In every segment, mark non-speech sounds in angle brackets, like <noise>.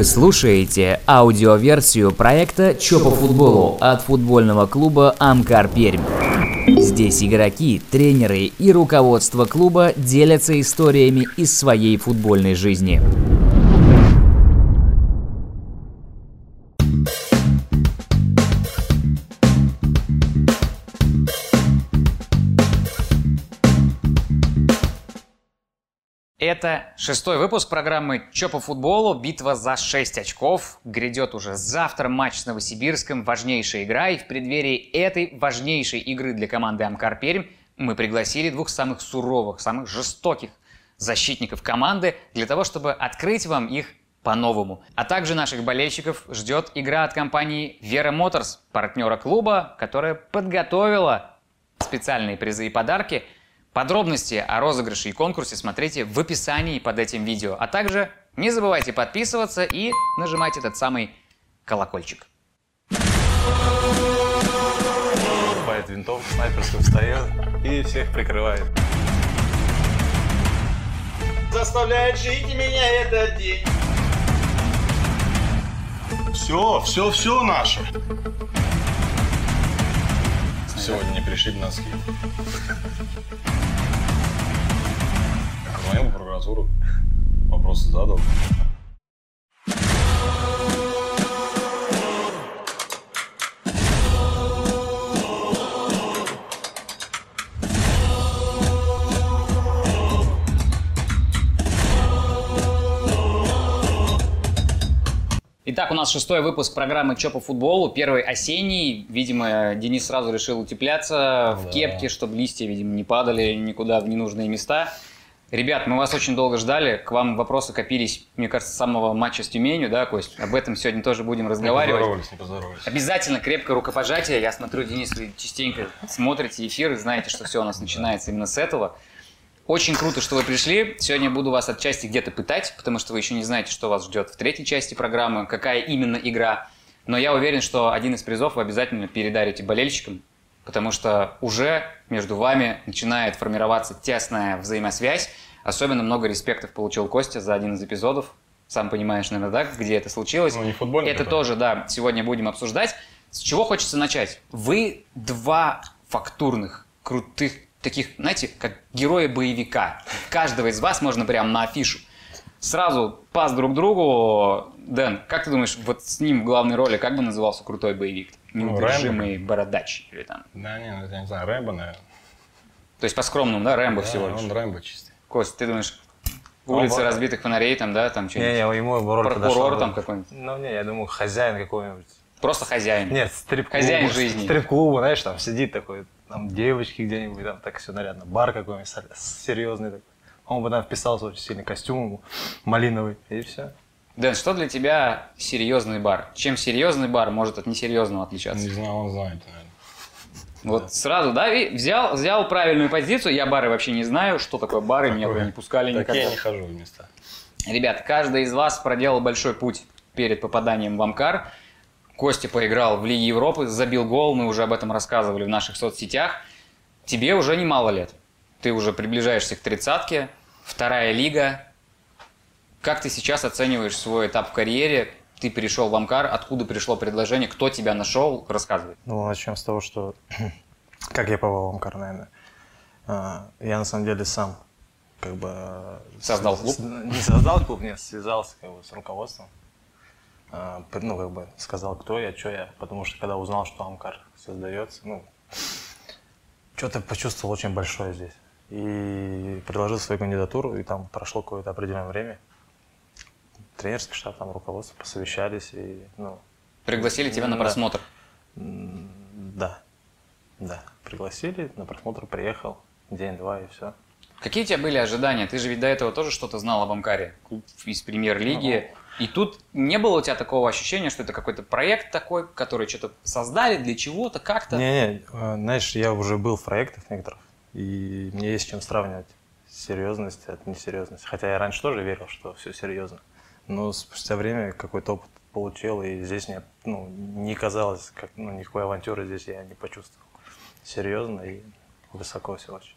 Вы слушаете аудиоверсию проекта «Чё по футболу» от футбольного клуба «Амкар Пермь». Здесь игроки, тренеры и руководство клуба делятся историями из своей футбольной жизни. Это шестой выпуск программы «Чё по футболу?» Битва за 6 очков. Грядет уже завтра матч с Новосибирском. Важнейшая игра. И в преддверии этой важнейшей игры для команды «Амкар Пермь» мы пригласили двух самых суровых, самых жестоких защитников команды для того, чтобы открыть вам их по-новому. А также наших болельщиков ждет игра от компании Vera Motors, партнера клуба, которая подготовила специальные призы и подарки – Подробности о розыгрыше и конкурсе смотрите в описании под этим видео. А также не забывайте подписываться и нажимать этот самый колокольчик. Покупает винтовку снайперскую, встает и всех прикрывает. Заставляет жить меня этот день. Все, все, все наше. Сегодня не пришли носки. Звонил в прокуратуру, вопросы задал. Итак, у нас шестой выпуск программы «Чё по футболу», первый осенний. Видимо, Денис сразу решил утепляться в Да. кепке, чтобы листья, видимо, не падали никуда в ненужные места. Ребят, мы вас очень долго ждали. К вам вопросы копились, мне кажется, с самого матча с Тюменью, да, Кость? Об этом сегодня тоже будем Не разговаривать. поздоровались, не поздоровались. Обязательно крепкое рукопожатие. Я смотрю, Денис, вы частенько смотрите эфир и знаете, что все у нас начинается именно с этого. Очень круто, что вы пришли. Сегодня буду вас отчасти где-то пытать, потому что вы еще не знаете, что вас ждет в третьей части программы, какая именно игра. Но я уверен, что один из призов вы обязательно передарите болельщикам, потому что уже между вами начинает формироваться тесная взаимосвязь. Особенно много респектов получил Костя за один из эпизодов. Сам понимаешь, наверное, да, где это случилось. Ну, не футбольный Это какой-то. тоже, да, сегодня будем обсуждать. С чего хочется начать? Вы два фактурных, крутых, таких, знаете, как герои боевика. Каждого из вас можно прям на афишу. Сразу пас друг другу. Дэн, как ты думаешь, вот с ним в главной роли, как бы назывался крутой боевик? Ну, Неудержимый бородач или там. Да, не, ну, я не знаю, Рэмбо, наверное. То есть по-скромному, да, Рэмбо всего Да, лишь. он Рэмбо чистый. Кость, ты думаешь, Он улица бо- разбитых фонарей там, да, там что-нибудь? Не-не, ему роль Прокурор там какой-нибудь? Ну, не, я думаю, хозяин какой-нибудь. Просто хозяин. Нет, стрип-клуб. Хозяин жизни. Стрип-клубу, знаешь, там сидит такой, там девочки где-нибудь, там так все нарядно. Бар какой-нибудь сер- серьезный такой. Он бы там вписался очень сильный костюм ему, малиновый, и все. Дэн, что для тебя серьезный бар? Чем серьезный бар может от несерьезного Не отличаться? знаю, он знает, наверное. Вот сразу, да, и взял, взял правильную позицию. Я бары вообще не знаю, что такое бары, меня туда не пускали Так никогда. я не хожу в места. Ребят, каждый из вас проделал большой путь перед попаданием в Амкар. Костя поиграл в Лиге Европы, забил гол, мы уже об этом рассказывали в наших соцсетях. Тебе уже немало лет. Ты уже приближаешься к тридцатке, вторая лига. Как ты сейчас оцениваешь свой этап в карьере? Ты перешел в Амкар, откуда пришло предложение, кто тебя нашел? Рассказывай. Ну, начнем с того, что <clears throat> как я попал в Амкар, наверное. А, Я на самом деле сам как бы... Создал клуб? с- Не создал клуб, нет, связался как бы с руководством. А, Ну, как бы сказал, кто я, что я. Потому что когда узнал, что Амкар создается, ну, что-то почувствовал очень большое здесь. И предложил свою кандидатуру, и там прошло какое-то определенное время. Тренерский штаб, там руководство посовещались, и, ну, Пригласили тебя на просмотр. Да, да. Пригласили, на просмотр приехал, день-два и все. Какие у тебя были ожидания? Ты же ведь до этого тоже что-то знал об Амкаре, клуб из премьер-лиги. И тут не было у тебя такого ощущения, что это какой-то проект такой, который что-то создали для чего-то, как-то? Не-не, э, знаешь, я уже был в проектах некоторых, и мне есть чем сравнивать серьезность от несерьезности. Хотя я раньше тоже верил, что все серьезно. Но спустя время какой-то опыт получил, и здесь мне ну, не казалось, как, ну, никакой авантюры здесь я не почувствовал. Серьезно и высоко все очень.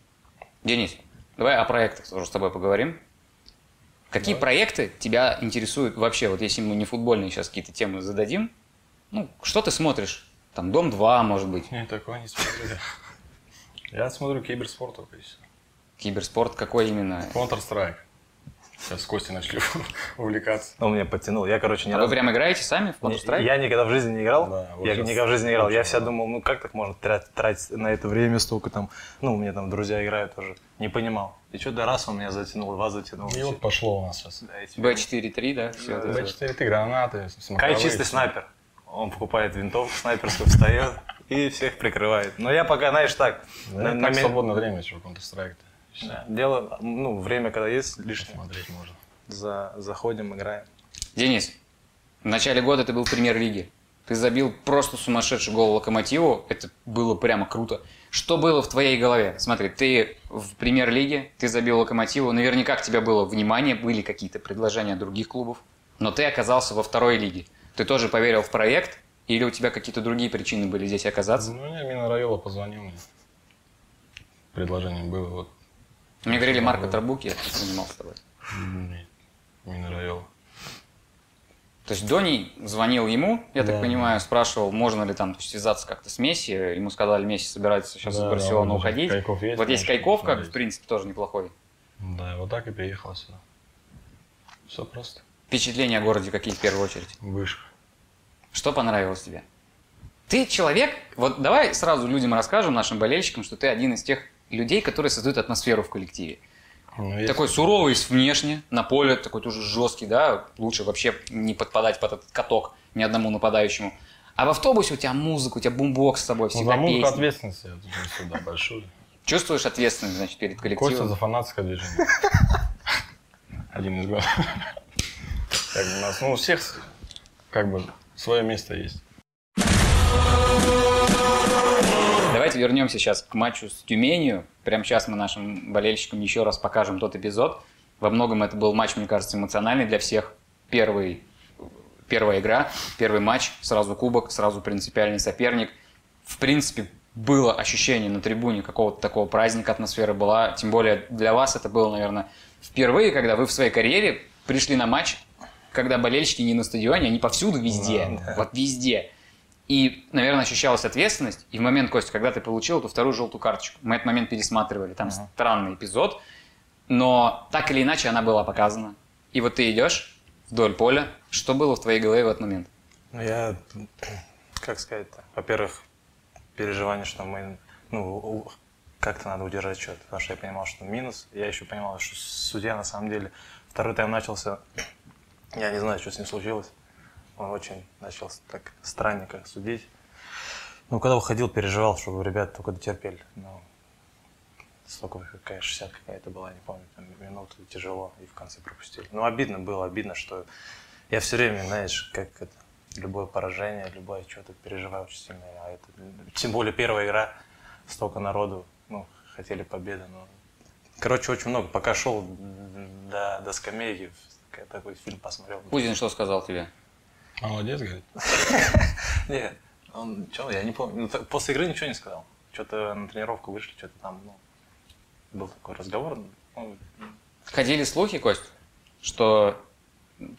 Денис, давай о проектах тоже с тобой поговорим. Какие проекты тебя интересуют вообще? Вот если мы не футбольные сейчас какие-то темы зададим, ну, что ты смотришь? Там Дом-2, может быть, Не, такое не смотрю. Я смотрю киберспорт только и всё. киберспорт, какой именно? Counter-Strike. Сейчас с Костей начали <laughs> увлекаться. Он меня подтянул. Я, короче, ни А вы разу... прям играете сами в Не- Counter-Strike? Я никогда в жизни не играл. Да, я никогда в жизни не играл. Я всегда думал, ну как так можно тратить, тратить на это время столько там. Ну, у меня там друзья играют тоже. Не понимал. И что до раз он меня затянул, вас затянул. И вот пошло у нас сейчас. Да, эти- Б4-3, да? Всё это. Б4, ты гранаты, Кай чистый снайпер. Он покупает винтовку снайперскую, встает и всех прикрывает. Но я пока, знаешь, так. Да, на- на так ми- свободное время, что Counter-Strike. Да, Дело, ну, время, когда есть лишнее, Смотреть можно. за, заходим, играем. Денис, в начале года ты был в премьер-лиге. Ты забил просто сумасшедший гол Локомотиву. Это было прямо круто. Что было в твоей голове? Смотри, ты в премьер-лиге, ты забил Локомотиву. Наверняка к тебе было внимание, были какие-то предложения других клубов. Но ты оказался во второй лиге. Ты тоже поверил в проект? Или у тебя какие-то другие причины были здесь оказаться? Ну, мне Мина Райола позвонил мне. Предложение было, вот. Мне говорили, Марко Тарбуки занимался с тобой. Нет, Мина Райола. То есть Дони звонил ему, я так Да. понимаю, спрашивал, можно ли там связаться как-то с Месси. Ему сказали, Месси собирается сейчас Да, да, Барселону он уже уходить. Кайков есть, вот есть Кайков, как в принципе тоже неплохой. Да, вот так и приехал сюда. Все просто. Впечатления о городе какие в первую очередь? Выше. Что понравилось тебе? Ты человек, вот давай сразу людям расскажем, нашим болельщикам, что ты один из тех людей, которые создают атмосферу в коллективе. Ну, есть- Такой суровый внешне, на поле такой тоже жесткий, да, лучше вообще не подпадать под этот каток ни одному нападающему. А в автобусе у тебя музыка, у тебя бумбокс с собой, Ну, всегда за музыку песни. ответственность я сюда большую. Чувствуешь ответственность, значит, перед Костя коллективом? за фанатское движение. Один из главных. Как бы у нас, ну, у всех как бы свое место есть. Давайте вернемся сейчас к матчу с Тюменью. Прямо сейчас мы нашим болельщикам еще раз покажем тот эпизод. Во многом это был матч, мне кажется, эмоциональный для всех. Первый, первая игра, первый матч, сразу кубок, сразу принципиальный соперник. В принципе, было ощущение на трибуне какого-то такого праздника, атмосфера была. Тем более для вас это было, наверное, впервые, когда вы в своей карьере пришли на матч, когда болельщики не на стадионе, они повсюду, везде. Вот везде. И, наверное, ощущалась ответственность. И в момент, Костя, когда ты получил эту вторую желтую карточку, мы этот момент пересматривали. Там странный эпизод, но так или иначе она была показана. И вот ты идешь вдоль поля. Что было в твоей голове в этот момент? Ну, я, как сказать-то, во-первых, переживание, что мы, ну, как-то надо удержать счет, потому что я понимал, что минус. Я еще понимал, что судья на самом деле, второй тайм начался, я не знаю, что с ним случилось. Он очень начал так странненько судить. Ну, когда уходил, переживал, чтобы ребята только дотерпели. Ну, столько, какая 60 какая-то была, не помню, там минуты тяжело, и в конце пропустили. Ну, обидно было, обидно, что я все время, знаешь, как это, любое поражение, любое что-то переживаю очень сильно. А это, тем более первая игра, столько народу, ну, хотели победы, но... Короче, очень много. Пока шел до, до скамейки, такой фильм посмотрел. Кузин что сказал тебе? Молодец, говорит. <laughs> Нет, он, что, я не помню. Ну, после игры ничего не сказал. Что-то на тренировку вышли, что-то там, ну, был такой разговор. Ну, Ходили слухи, Кость, что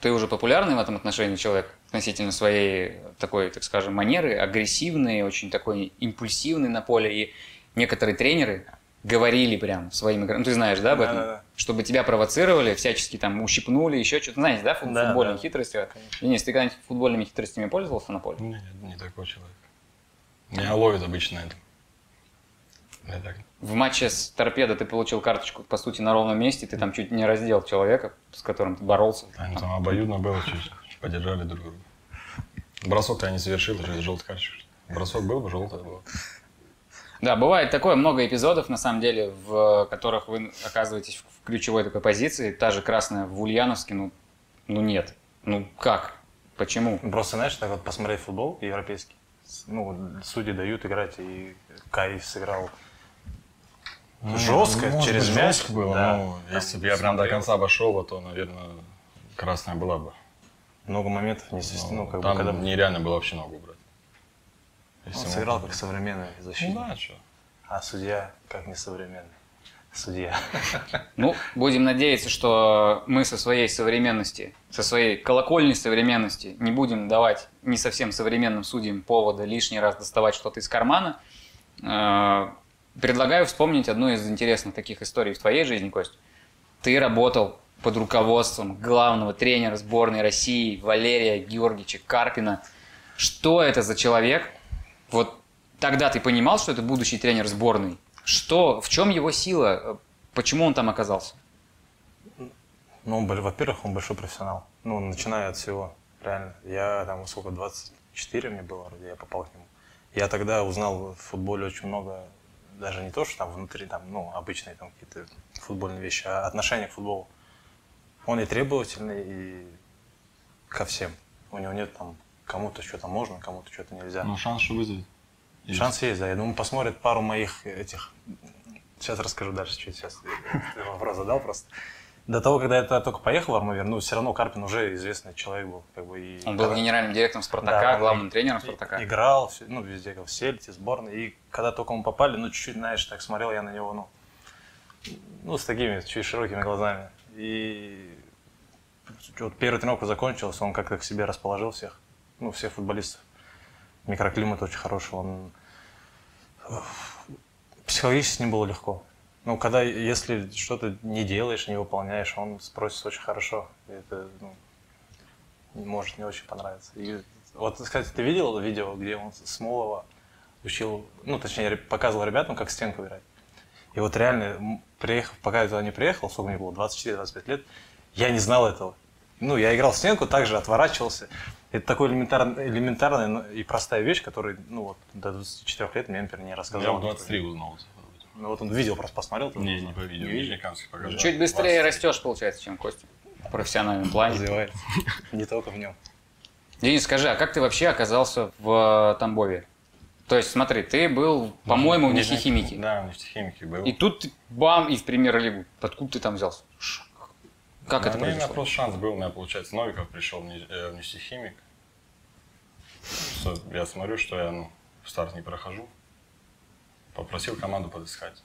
ты уже популярный в этом отношении человек относительно своей такой, так скажем, манеры, агрессивный, очень такой импульсивный на поле. И некоторые тренеры говорили прям своим игрокам, ну ты знаешь, да, об этом? Да-да-да. Чтобы тебя провоцировали, всячески там ущипнули, еще что-то. Знаете, да, фут- Да, футбольные да. хитрости? Денис, ты когда-нибудь футбольными хитростями пользовался на поле? Нет, не такой человек. Меня ловят обычно. Я так. В матче с Торпедо ты получил карточку, по сути, на ровном месте, ты там чуть не раздел человека, с которым ты боролся. Они там обоюдно было чуть поддержали друг друга. Бросок-то я не совершил, уже желтый карточка. Бросок был бы, желтый был. Да, бывает такое, много эпизодов, на самом деле, в которых вы оказываетесь в ключевой такой позиции. Та же красная в Ульяновске, ну, ну нет. Ну как? Почему? Просто, знаешь, так вот посмотреть футбол европейский. Ну, судьи дают играть, и Каif сыграл жестко, Ну, может через быть, мяч. жестко было, Да. но Там если бы я прям до конца обошел, то, наверное, красная была бы. Много моментов не свести, ну, как бы, Там когда нереально было вообще ногу он сыграл как современный Ну защитник, да, что. а судья как несовременный. судья. <laughs> Ну, будем надеяться, что мы со своей современности, со своей колокольной современности не будем давать не совсем современным судьям повода лишний раз доставать что-то из кармана. Э, Предлагаю вспомнить одну из интересных таких историй в твоей жизни, Кость. Ты работал под руководством главного тренера сборной России Валерия Георгиевича Карпина. Что это за человек? Вот тогда ты понимал, что это будущий тренер сборной? Что, в чем его сила? Почему он там оказался? Ну, во-первых, он большой профессионал. Ну, начиная от всего, реально. Я там, сколько, 24 мне было вроде, я попал к нему. Я тогда узнал в футболе очень много, даже не то, что там внутри, там, ну, обычные там какие-то футбольные вещи, а отношение к футболу. Он и требовательный, и ко всем. У него нет там, кому-то что-то можно, кому-то что-то нельзя. Ну, шанс, что вызовет. Есть. Шанс есть, да. Я думаю, посмотрят пару моих этих... Сейчас расскажу дальше, чуть сейчас <laughs> вопрос задал просто. До того, когда я только поехал в Армавир, ну, все равно Карпин уже известный человек был. Как бы, и Он был когда- генеральным директором Спартака, Да, главным и- тренером Спартака. Играл, ну, везде, как в Сельте, сборной. И когда только мы попали, ну, чуть-чуть, знаешь, так смотрел я на него, ну, ну, с такими чуть широкими глазами. И вот первая тренировка закончилась, он как-то к себе расположил всех, ну, всех футболистов. Микроклимат очень хороший, он... Психологически с ним было легко. Ну, когда, если что-то не делаешь, не выполняешь, он спросит очень хорошо. Это, ну, может не очень понравиться. И вот, кстати, ты видел видео, где он Смолова учил, ну, точнее, показывал ребятам, как стенку играть? И вот реально, приехав, пока я туда не приехал, сколько мне было, 24-25 лет, я не знал этого. Ну, я играл в стенку, также отворачивался. Это такой элементарная, элементарная и простая вещь, которую, ну, вот, до 24 лет мне, например, не Я рассказал. в 23 узнал. Ну, вот он видео просто посмотрел. Не, не по видео, видел? Нижнекамский покажу. Чуть быстрее 23. растешь, получается, чем Костя. В профессиональном плане. Развивается. <laughs> Не только в нем. Денис, скажи, а как ты вообще оказался в э, Тамбове? То есть, смотри, ты был, по-моему, в нефтехимике. Да, в нефтехимике был. И тут бам, и в премьер-лигу. Откуда ты там взялся? Как Да, это ну, У меня произошло? просто шанс был, у меня, получается, Новиков пришел в не- э, в нефтехимик. Что, Я смотрю, что я ну, в старт не прохожу. Попросил команду подыскать.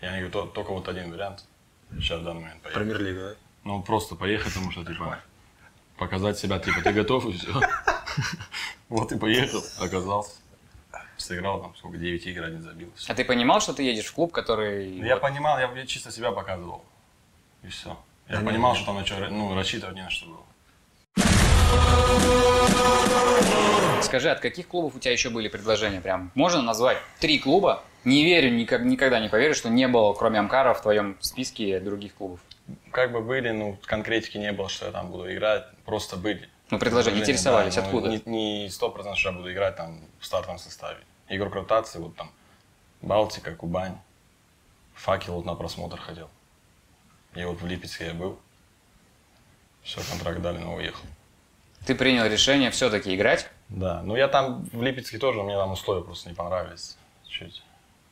Я не говорю, «То- только вот один вариант. Сейчас в данный момент поехать. Премьер-лига, да? Ну, просто поехать, потому что, типа, показать себя, типа, ты готов, и все. <laughs> Вот и поехал, оказался. Сыграл там, сколько, 9 игр, один забил. А ты понимал, что ты едешь в клуб, который... Я вот, понимал, я, я чисто себя показывал. И все. Я понимал, что там что, ну, рассчитывать не на что было. Скажи, от каких клубов у тебя еще были предложения? Прям можно назвать три клуба? Не верю, никак- никогда не поверю, что не было, кроме Амкара, в твоем списке других клубов. Как бы были, ну, конкретики не было, что я там буду играть, просто были. Ну, предложения интересовались, да, откуда? Не, не 100% что я буду играть там в стартовом составе. Игрок ротации, вот там, Балтика, Кубань, Факел вот на просмотр ходил. И вот в Липецке я был. Все, контракт дали, но уехал. Ты принял решение все-таки играть. Да, ну я там в Липецке тоже, мне там условия просто не понравились чуть.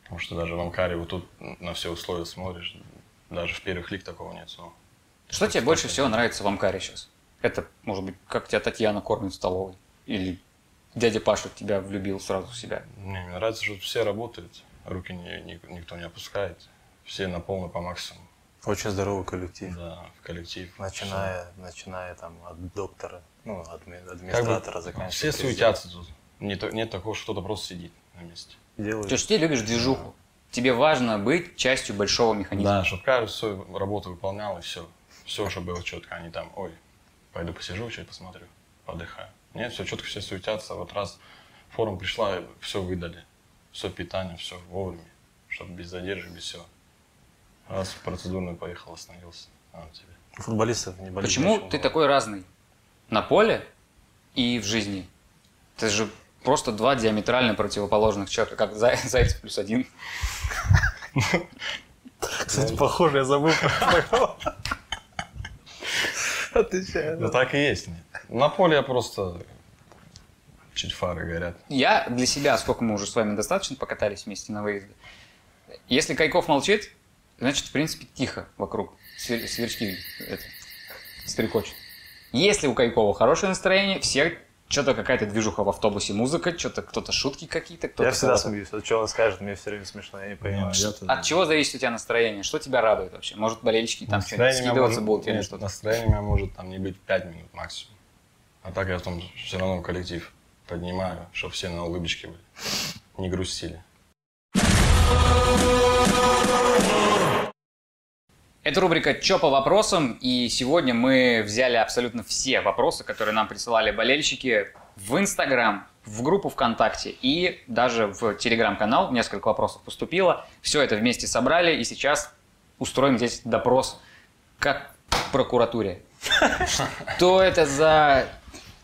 Потому что даже в Амкаре вот тут на все условия смотришь, даже в первых лиг такого нет. ну. Что тебе больше всего нравится в Амкаре сейчас? Это, может быть, как тебя Татьяна кормит в столовой? Или дядя Паша тебя влюбил сразу в себя? Мне, мне нравится, что все работают, руки не- ни- никто не опускает, все на полный по максимуму. Очень здоровый коллектив. Да, в коллектив. Начиная, начиная там от доктора, ну, адми- Как бы администратора, заканчивая. все суетятся тут. Не то- нет такого, что кто-то просто сидит на месте. Делают. То есть ты любишь движуху. Тебе важно быть частью большого механизма. Да, чтобы каждый свою работу выполнял и все. Все, чтобы было четко, а не там, ой, пойду посижу, чуть посмотрю, подыхаю. Нет, все четко, все суетятся. Вот раз форум пришла, все выдали. Все питание, все вовремя. Чтобы без задержек, без всего. Раз в процедурную поехал, остановился. А, тебе. У футболистов не болит. Почему ты такой разный? На поле и в жизни. Это же просто два диаметрально противоположных человека, как Зай- <laughs> Зайцев плюс один. Кстати, похоже, я забыл про Отвечаю. Ну так и есть. Нет. На поле я просто чуть фары горят. Я для себя, сколько мы уже с вами достаточно покатались вместе на выезде, если Кайков молчит, значит, в принципе, тихо вокруг. Свер- Сверчки это, стрекочут. Если у Кайкова хорошее настроение, все Что-то какая-то движуха в автобусе, музыка, что-то кто-то шутки какие-то, кто-то... Я всегда кого-то- смеюсь. Вот что он скажет, мне все время смешно, я не понимаю. Не, я-то- От чего зависит у тебя настроение? Что тебя радует вообще? Может, болельщики там что-нибудь скидываться может- будут или нет, что-то? Настроение у меня может там не быть 5 минут максимум. А так я там все равно коллектив поднимаю, чтобы все на улыбочке были. Не грустили. Это рубрика «Чё по вопросам?» И сегодня мы взяли абсолютно все вопросы, которые нам присылали болельщики в Инстаграм, в группу ВКонтакте и даже в Телеграм-канал. Несколько вопросов поступило. Все это вместе собрали и сейчас устроим здесь допрос как прокуратуре. Что это за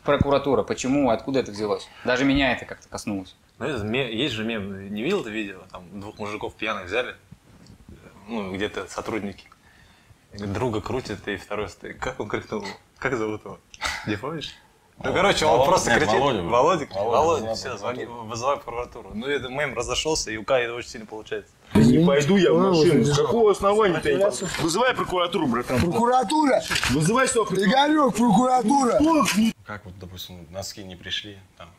прокуратура? Почему? Откуда это взялось? Даже меня это как-то коснулось. Ну, это есть же мем, не видел это видео? Там двух мужиков пьяных взяли, ну, где-то сотрудники. Друга крутит, и второй стоит. Как он крикнул? Как зовут его? <laughs> Не помнишь? Ну, короче, он Володя- просто нет, кричит. Володя. Володя, Володя, все, прокуратуру. звони, вызывай прокуратуру. Ну, это мем разошелся, и у Кая это очень сильно получается. Не пойду я в машину. С какого основания ты? Вызывай прокуратуру, братан. Прокуратура! Вызывай сюда Игорек, прокуратура! Как вот, допустим, носки не пришли, там,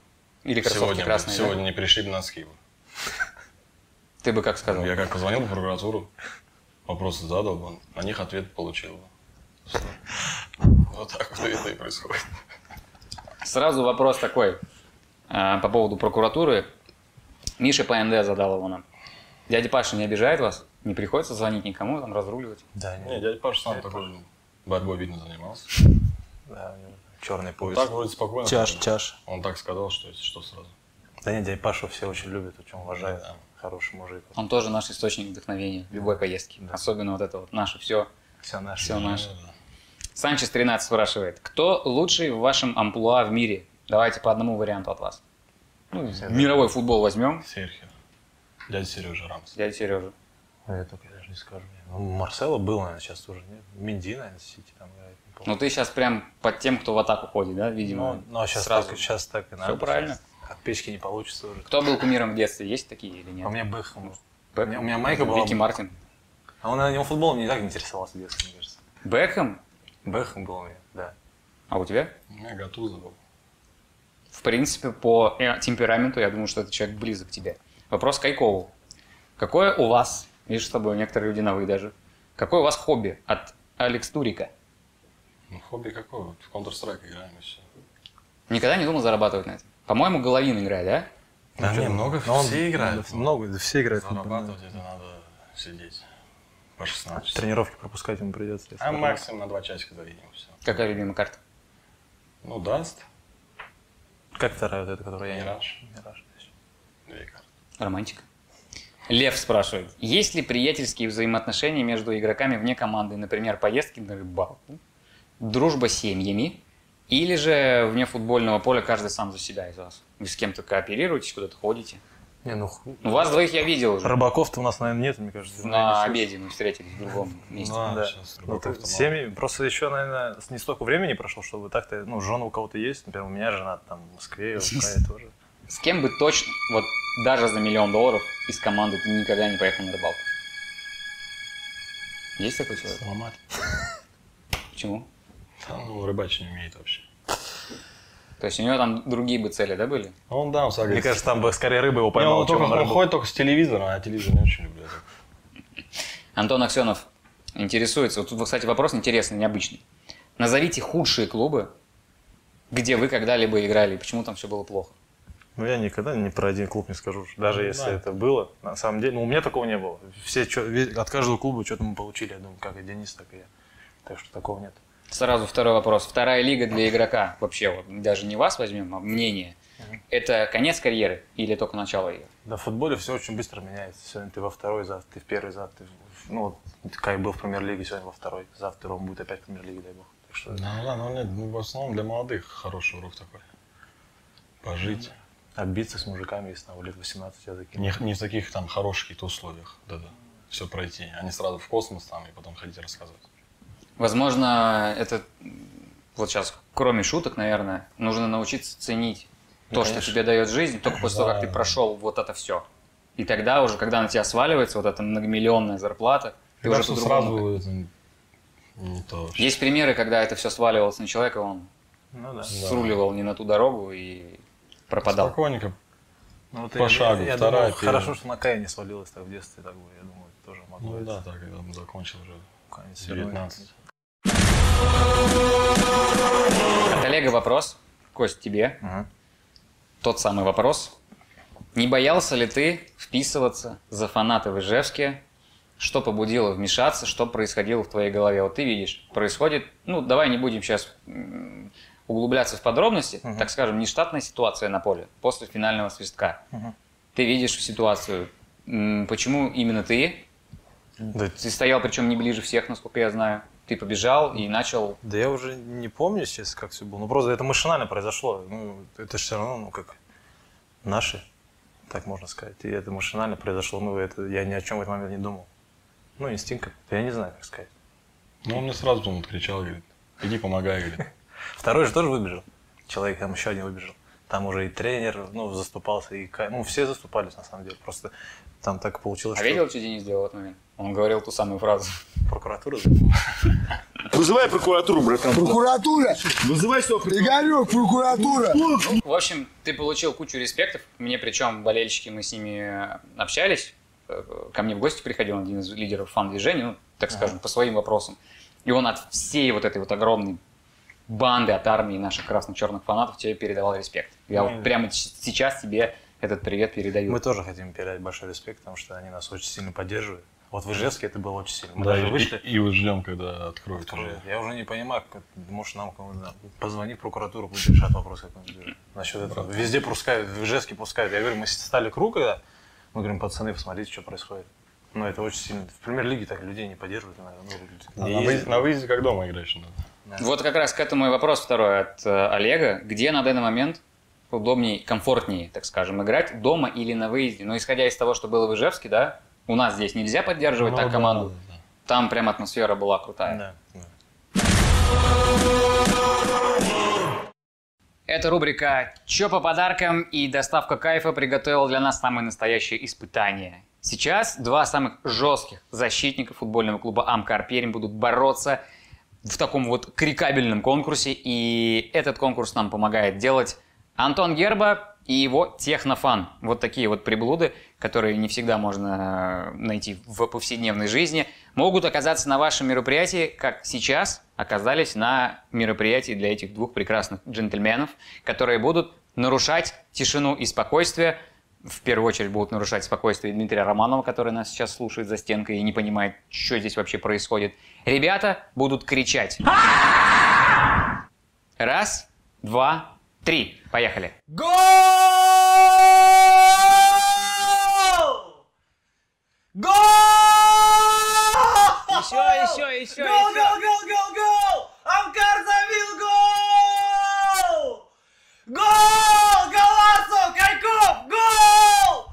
Или кроссовки сегодня, красные. да? сегодня не пришли носки. Ты бы как сказал? Ну, Я как позвонил в прокуратуру, вопросы задал, бы, на них ответ получил. бы. Вот так вот это и происходит. Сразу вопрос такой а, по поводу прокуратуры. Миша ПНД задал его нам. Дядя Паша не обижает вас? Не приходится звонить никому, там разруливать? Да, Не, дядя Паша сам такой ну, борьбой, видно, занимался. да, черный Он пояс. так вроде спокойно. Чаш, сказал. чаш. Он так сказал, что если что сразу. Да нет, дядя Пашу все очень любят, очень уважают. Да. Хороший мужик. Он тоже наш источник вдохновения в любой поездке. Особенно вот это вот наше все, Все наше. все наше. Да. Санчес 13 спрашивает, кто лучший в вашем амплуа в мире? Давайте по одному варианту от вас. Ну, мировой футбол возьмем. Серхио. Дядя Сережа Рамс. Дядя Сережа. Ну, я только даже не скажу. Ну, Марсело был, наверное, сейчас тоже. Нет? Минди, наверное, Сити там играет. Ну ты сейчас прям под тем, кто в атаку ходит, да, видимо? Ну, ну, а сейчас сразу. так, сейчас так и надо. правильно. Сейчас От печки не получится уже. Кто был кумиром в детстве? Есть такие или нет? А у меня Бэхэм был. У меня- майка была- Вики Мартин. А он, наверное, футболом не так интересовался в детстве, мне кажется. Бэкхэм? Бэхэм был у меня, да. А у тебя? У меня Гатуза был. В принципе, по э, темпераменту, я думаю, что этот человек близок к тебе. Вопрос Кайкову. Какое у вас, видишь, с тобой некоторые люди на «вы» даже, какое у вас хобби от Алекс Турика? Ну, хобби какое? В Counter-Strike играем и все. Никогда не думал зарабатывать на этом? По-моему, Головин играет, да? Да, не, много Но он- все играют. Много, да все играют. Зарабатывать это надо сидеть по 16 часов. Тренировки пропускать ему придется. А так. максимум на 2 часика заедем, все. Какая любимая карта? Ну, даст. Как вторая вот эта, которую я не Мираж. Мираж. Две карты. Романтика. Лев спрашивает, есть ли приятельские взаимоотношения между игроками вне команды, например, поездки на рыбалку, дружба с семьями, или же вне футбольного поля каждый сам за себя из вас? Вы с кем-то кооперируетесь, куда-то ходите? Не, ну, Ну, вас двоих я видел уже. рыбаков-то у нас, наверное, нет, мне кажется. На обеде мы встретились в другом <laughs> месте. Да, Да. сейчас Ну, так семьи, просто еще, наверное, с- не столько времени прошло, чтобы так-то, ну, жена у кого-то есть, например, у меня жена там в Москве, у Кая <laughs> тоже. С кем бы точно, вот даже за миллион долларов из команды ты никогда не поехал на рыбалку? Есть такой человек? Сломать. Почему? Да, ну, рыбачить не умеет вообще. То есть у него там другие бы цели, да, были? Он, да, он сагрит. Мне кажется, там бы скорее рыба его Не, поймала, он, чем только, он он рыбу. ходит только с телевизора, а телевизор не очень люблю. Антон Аксенов интересуется. Вот тут, кстати, вопрос интересный, необычный. Назовите худшие клубы, где вы когда-либо играли, и почему там все было плохо. Ну, я никогда ни про один клуб не скажу, даже Ну, если да. это было. На самом деле, ну, у меня такого не было. Все от каждого клуба что-то мы получили, я думаю, как и Денис, так и я. Так что такого нет. Сразу второй вопрос. Вторая лига для игрока, вообще, вот, даже не вас возьмем, а мнение. Это конец карьеры или только начало ее? Да, в футболе все очень быстро меняется. Сегодня ты во второй, завтра ты в первый, завтра ты в- Ну, вот Кай был в премьер-лиге, сегодня во второй. Завтра он будет опять в премьер-лиге, дай бог. Так что Ну, да, ну, нет, ну, в основном для молодых хороший урок такой. Пожить. отбиться с мужиками, если там лет 18 я закину. Не, не в таких там хороших каких-то условиях. Да, да. Все пройти, а не сразу в космос там и потом ходить рассказывать. Возможно, это вот сейчас, кроме шуток, наверное, нужно научиться ценить то, что конечно. тебе дает жизнь, только после того, как ты Да. прошел вот это все. И тогда уже, когда на тебя сваливается вот эта многомиллионная зарплата, ты Мне уже по-другому сразу то вообще. Есть примеры, когда это все сваливалось на человека, он Ну да. сруливал не на ту дорогу и пропадал. Спокойненько. Ну, вот По я- шагу, я вторая, первая. хорошо, что на Кае не свалилось так в детстве, так бы, я думаю, тоже могло Ну это да, так, когда он закончил уже конец свернуть. 19. От Олега вопрос. Кость, тебе. Мгм. Тот самый вопрос. Не боялся ли ты вписываться за фанаты в Ижевске? Что побудило вмешаться? Что происходило в твоей голове? Вот ты видишь, происходит... Ну, давай не будем сейчас углубляться в подробности. Так скажем, нештатная ситуация на поле после финального свистка. Ты видишь ситуацию. Почему именно ты? Да, Ты стоял, причем не ближе всех, насколько я знаю. Ты побежал и начал... да я уже не помню сейчас, как все было. Ну, просто это машинально произошло. Ну, это же все равно, ну, как наши, так можно сказать. И это машинально произошло. Ну, это я ни о чем в этот момент не думал. Ну, инстинкт я не знаю, как сказать. Ну, он мне сразу потом кричал, говорит, иди помогай, говорит. <laughs> Второй же тоже выбежал. Человек там еще один выбежал. Там уже и тренер, ну, заступался, и ну, все заступались, на самом деле. Просто там так получилось, А что видел, что Денис сделал в этот момент? Он говорил ту самую фразу. прокуратура Вызывай прокуратуру, братан. Прокуратура! Вызывай сюда Игорек, прокуратура! В общем, ты получил кучу респектов. Мне причем болельщики, мы с ними общались. Э, Ко мне в гости приходил один из лидеров фан-движения, ну, так скажем, по своим вопросам. И он от всей вот этой вот огромной банды, от армии наших красно-черных фанатов тебе передавал респект. Я вот прямо сейчас тебе этот привет передаю. Мы тоже хотим передать большой респект, потому что они нас очень сильно поддерживают. Вот в Ижевске это было очень сильно. Мы Да, даже и, вышли. и, и вот ждем, когда откроют Откроют. уже. Я уже не понимаю, как, может нам кому-то позвони в прокуратуру, пусть решат вопрос какой-нибудь. Насчет этого. Везде пускают, в Ижевске пускают. Я говорю, мы стали круг, когда мы говорим, пацаны, посмотрите, что происходит. Ну, это очень сильно. В премьер-лиге так людей не поддерживают, наверное. Ну, На, не на выезде, на выезде как дома играешь надо. Вот как раз к этому и вопрос второй от э, Олега. Где на данный момент удобнее, комфортнее, так скажем, играть, дома или на выезде? Но исходя из того, что было в Ижевске, да, у нас здесь нельзя поддерживать Ну так да, команду. да, да. Там прям атмосфера была крутая. Да, да. Это рубрика «Чё по подаркам?» и доставка кайфа приготовила для нас самое настоящее испытание. Сейчас два самых жестких защитника футбольного клуба «Амкар Пермь» будут бороться в таком вот крикабельном конкурсе. И этот конкурс нам помогает делать Антон Герба и его Технофан. Вот такие вот приблуды, которые не всегда можно э, найти в повседневной жизни, могут оказаться на вашем мероприятии, как сейчас оказались на мероприятии для этих двух прекрасных джентльменов, которые будут нарушать тишину и спокойствие. В первую очередь будут нарушать спокойствие Дмитрия Романова, который нас сейчас слушает за стенкой и не понимает, что здесь вообще происходит. Ребята будут кричать. Раз, два, три. Поехали. Гол! Гол! Еще, еще, еще, Гол, гол, гол, гол, гол! Амкар забил гол! Гол! Голасов! Кайков! Гол!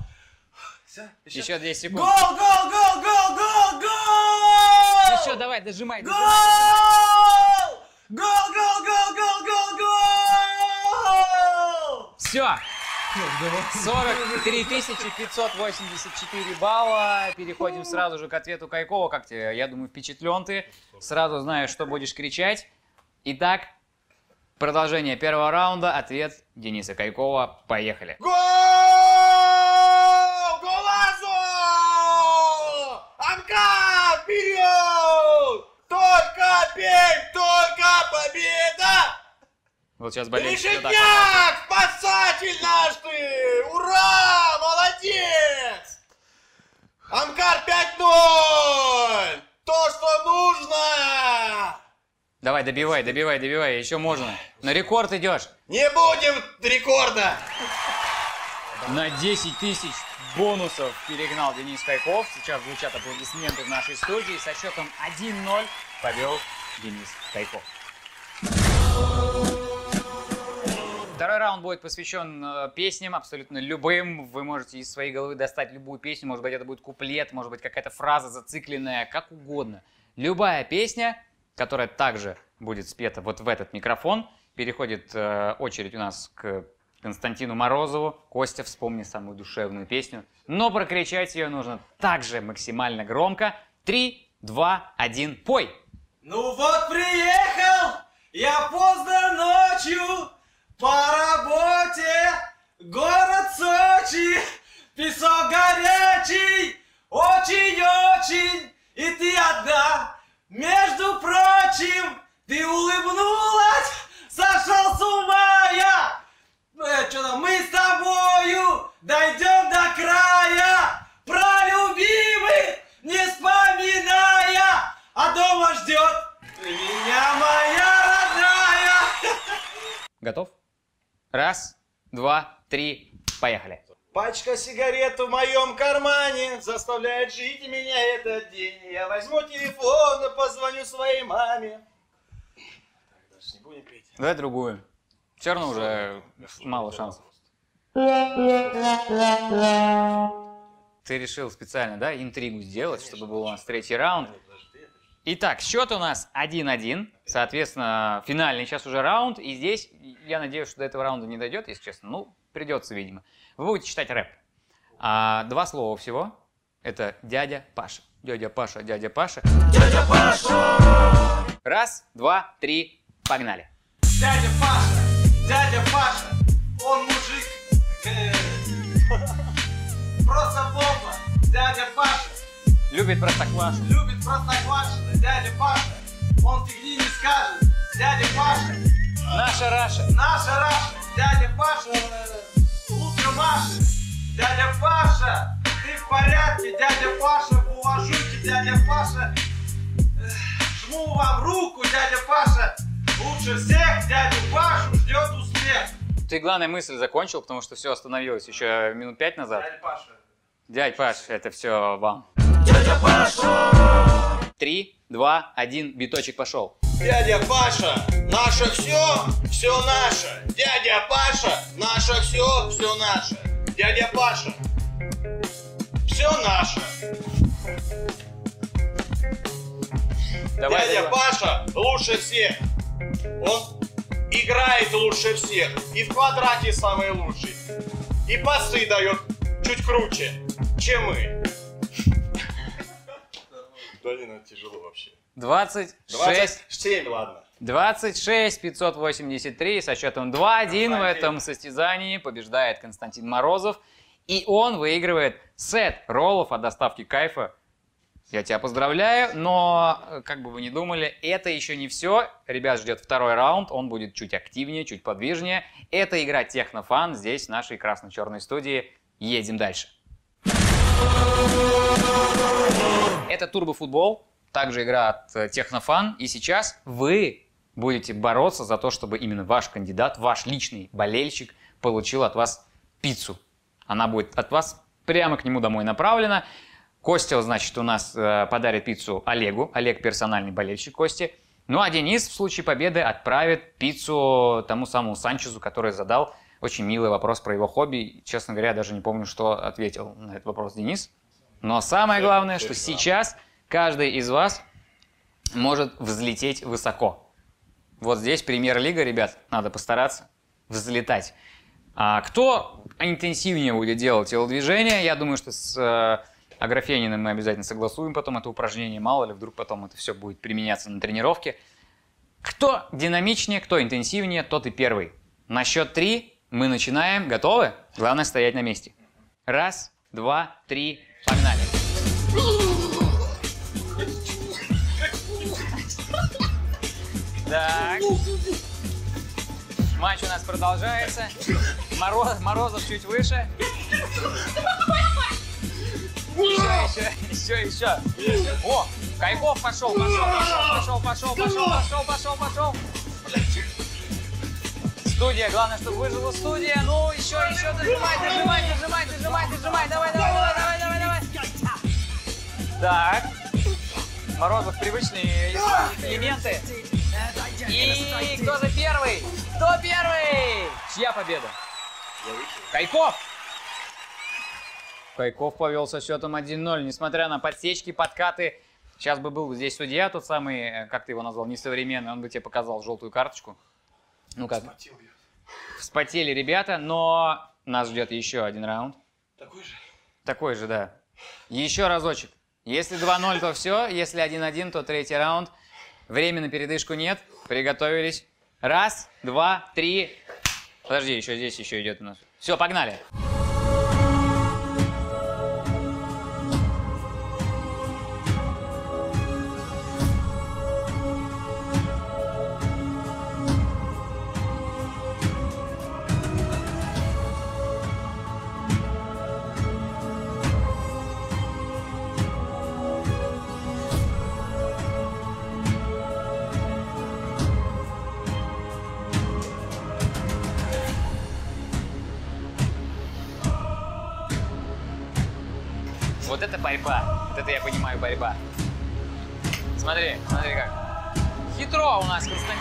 Все, еще. Еще 10 секунд. Гол, гол, гол, гол, гол, гол! Еще, давай, дожимай. Гол! дожимай. Гол, гол, гол, гол, гол, гол! Все. 43 584 балла. Переходим сразу же к ответу Кайкова. Как тебе? Я думаю, впечатлен ты. Сразу знаешь, что будешь кричать. Итак, продолжение первого раунда. Ответ Дениса Кайкова. Поехали. Гол! Голазо! Амкар, вперед! Только Пермь, только победа! Вот сейчас Решетняк! Спасатель наш ты! Ура! Молодец! Амкар 5-0! То, что нужно! Давай, добивай, добивай, добивай. Еще можно. На рекорд идешь. Не будем рекорда! На 10 тысяч бонусов перегнал Денис Кайков. Сейчас звучат аплодисменты в нашей студии. Со счетом 1-0 повел Денис Кайков. Второй раунд будет посвящен э, песням, абсолютно любым. Вы можете из своей головы достать любую песню. Может быть, это будет куплет, может быть, какая-то фраза зацикленная, как угодно. Любая песня, которая также будет спета вот в этот микрофон, переходит э, очередь у нас к Константину Морозову. Костя, вспомни самую душевную песню. Но прокричать ее нужно также максимально громко. Три, два, один, пой! Ну вот приехал, я поздно ночью ночью по работе город Сочи, песок горячий, очень-очень, и ты одна. Между прочим, ты улыбнулась, сошел с ума я. Ну, я что там, мы с тобою дойдем до края, про любимых не вспоминая, а дома ждет меня моя родная. Готов? Раз, два, три, поехали. Пачка сигарет в моем кармане заставляет жить меня этот день. Я возьму телефон и позвоню своей маме. Так, дальше не будем петь. Давай другую. Все равно уже мало шансов. Ты решил специально, да, интригу сделать, чтобы был у нас третий раунд. Итак, счет у нас 1-1. Соответственно, финальный сейчас уже раунд. И здесь, я надеюсь, что до этого раунда не дойдет, если честно. Ну, придется, видимо. Вы будете читать рэп. А, два слова всего. Это дядя Паша. Дядя Паша, дядя Паша. Дядя Паша! Раз, два, три, погнали. Дядя Паша, дядя Паша, он мужик. э, <laughs> Просто бомба. Дядя Паша Любит простоквашу. любит простоквашино. Дядя Паша, он фигни не скажет. Дядя Паша, Наша Раша. наша Раша. Дядя Паша, лучше Маши. Дядя Паша, ты в порядке? Дядя Паша, уважуйте. Дядя Паша, жму вам руку. Дядя Паша, лучше всех. Дядю Пашу ждет успех. Ты, главная мысль закончил, потому что все остановилось еще минут пять назад. Дядя Паша. Дядь Паш, это все вам. Дядя Паша! Три, два, один, биточек пошел. Дядя Паша, наше все, все наше. Дядя Паша, наше все, все наше. Дядя Паша, все наше. Давай, Дядя давай. Паша лучше всех. Он играет лучше всех. И в квадрате самый лучший. И пасы дает чуть круче, чем мы. Ну тяжело вообще. 26, 27, ладно. 26 583 со счетом 2-1 в этом состязании побеждает Константин Морозов. И он выигрывает сет роллов от доставки кайфа. Я тебя поздравляю, но, э, как бы вы ни думали, это еще не все. Ребят ждет второй раунд, он будет чуть активнее, чуть подвижнее. Это игра Технофан здесь, в нашей красно-черной студии. Едем дальше. Это турбофутбол, также игра от э, Технофан. И сейчас вы будете бороться за то, чтобы именно ваш кандидат, ваш личный болельщик получил от вас пиццу. Она будет от вас прямо к нему домой направлена. Костя, значит, у нас э, подарит пиццу Олегу. Олег персональный болельщик Кости. Ну а Денис в случае победы отправит пиццу тому самому Санчезу, который задал очень милый вопрос про его хобби. Честно говоря, я даже не помню, что ответил на этот вопрос Денис. Но самое главное, что сейчас каждый из вас может взлететь высоко. Вот здесь премьер-лига, ребят, надо постараться взлетать. А кто интенсивнее будет делать телодвижения, я думаю, что с э, Аграфениным мы обязательно согласуем потом это упражнение, мало ли вдруг потом это все будет применяться на тренировке. Кто динамичнее, кто интенсивнее, тот и первый. На счет три мы начинаем. Готовы? Главное стоять на месте. Раз, два, три, погнали. Так. Матч у нас продолжается. Мороз, Морозов чуть выше. Еще, еще, еще, еще. О, Кайков пошел, пошел, пошел, пошел, пошел, пошел, пошел, пошел. Студия, главное, чтобы выжила студия. Ну, еще, еще, дожимай, дожимай, дожимай, дожимай, дожимай. Давай, давай, давай, давай. Так. Морозов привычные элементы. И кто же первый? Кто первый? Чья победа? Кайков! Кайков повел со счетом 1-0, несмотря на подсечки, подкаты. Сейчас бы был здесь судья, тот самый, э, как ты его назвал, несовременный, он бы тебе показал желтую карточку. Ну как? Вспотели ребята, но нас ждет еще один раунд. Такой же. Такой же, да. Еще разочек. Если 2-0, то все. Если 1-1, то третий раунд. Времени на передышку нет. Приготовились. Раз, два, три. Подожди, еще здесь еще идет у нас. Все, погнали. Вот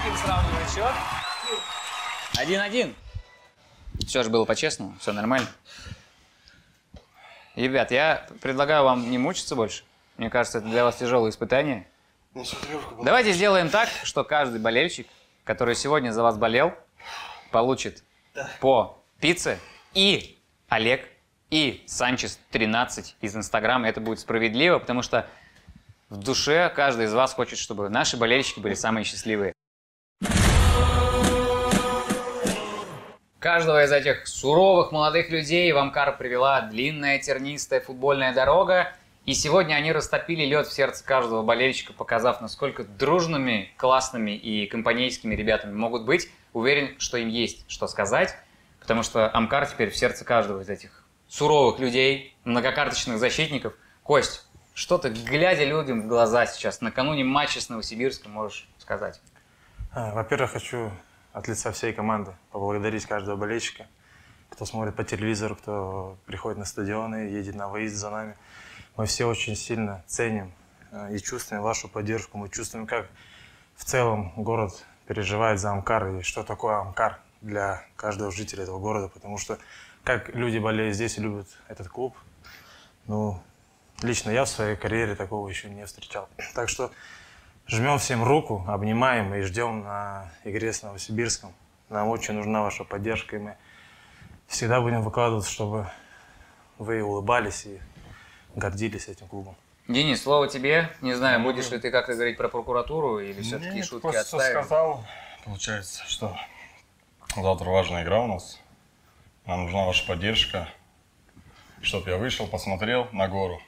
Константин сравнивает счет. Один-один. Все же было по-честному, все нормально. Ребят, я предлагаю вам не мучиться больше. Мне кажется, это для вас тяжелое испытание. Давайте сделаем так, что каждый болельщик, который сегодня за вас болел, получит по пицце и Олег, и Санчес 13 из Инстаграма. Это будет справедливо, потому что в душе каждый из вас хочет, чтобы наши болельщики были самые счастливые. Каждого из этих суровых молодых людей в Амкар привела длинная тернистая футбольная дорога, и сегодня они растопили лед в сердце каждого болельщика, показав, насколько дружными, классными и компанейскими ребятами могут быть. Уверен, что им есть что сказать, потому что Амкар теперь в сердце каждого из этих суровых людей, многокарточных защитников. Кость, что ты, глядя людям в глаза сейчас, накануне матча с Новосибирском, можешь сказать? А, Во-первых, хочу от лица всей команды поблагодарить каждого болельщика, кто смотрит по телевизору, кто приходит на стадионы, едет на выезд за нами. Мы все очень сильно ценим э, и чувствуем вашу поддержку. Мы чувствуем, как в целом город переживает за Амкар и что такое Амкар для каждого жителя этого города, потому что как люди болеют здесь и любят этот клуб, ну, лично я в своей карьере такого еще не встречал. Так что жмем всем руку, обнимаем и ждем на игре с Новосибирском. Нам очень нужна ваша поддержка, и мы всегда будем выкладываться, чтобы вы улыбались и гордились этим клубом. Денис, слово тебе. Не знаю, будешь ли ты как-то говорить про прокуратуру или все-таки Нет, шутки просто отставим? сказал, получается, что завтра важная игра у нас. Нам нужна ваша поддержка, чтобы я вышел, посмотрел на гору.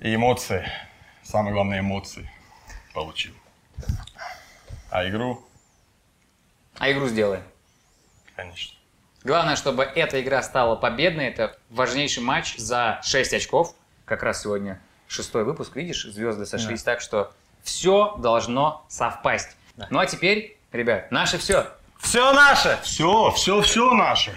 И эмоции, самое главное эмоции получил. А игру, А игру сделаем. конечно. Главное, чтобы эта игра стала победной. Это важнейший матч за 6 очков. Как раз сегодня шестой выпуск, видишь, звезды сошлись так, что все должно совпасть. Ну а теперь, ребят, наше все. Все наше! Все, все, все наше.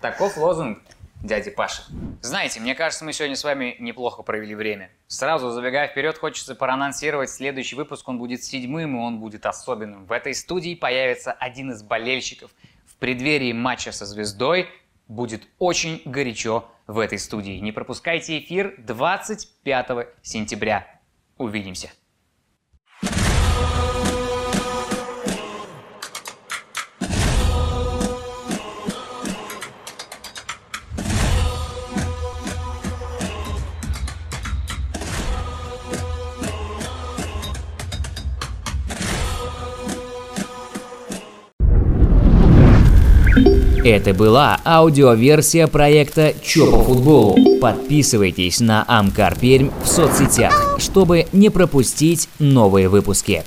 Таков лозунг дяди Паши. Знаете, мне кажется, мы сегодня с вами неплохо провели время. Сразу забегая вперед, хочется проанонсировать следующий выпуск. Он будет седьмым, и он будет особенным. В этой студии появится один из болельщиков. В преддверии матча со звездой будет очень горячо в этой студии. Не пропускайте эфир 25 сентября. Увидимся. Это была аудиоверсия проекта «Чё по футболу». Подписывайтесь на Амкар Пермь в соцсетях, чтобы не пропустить новые выпуски.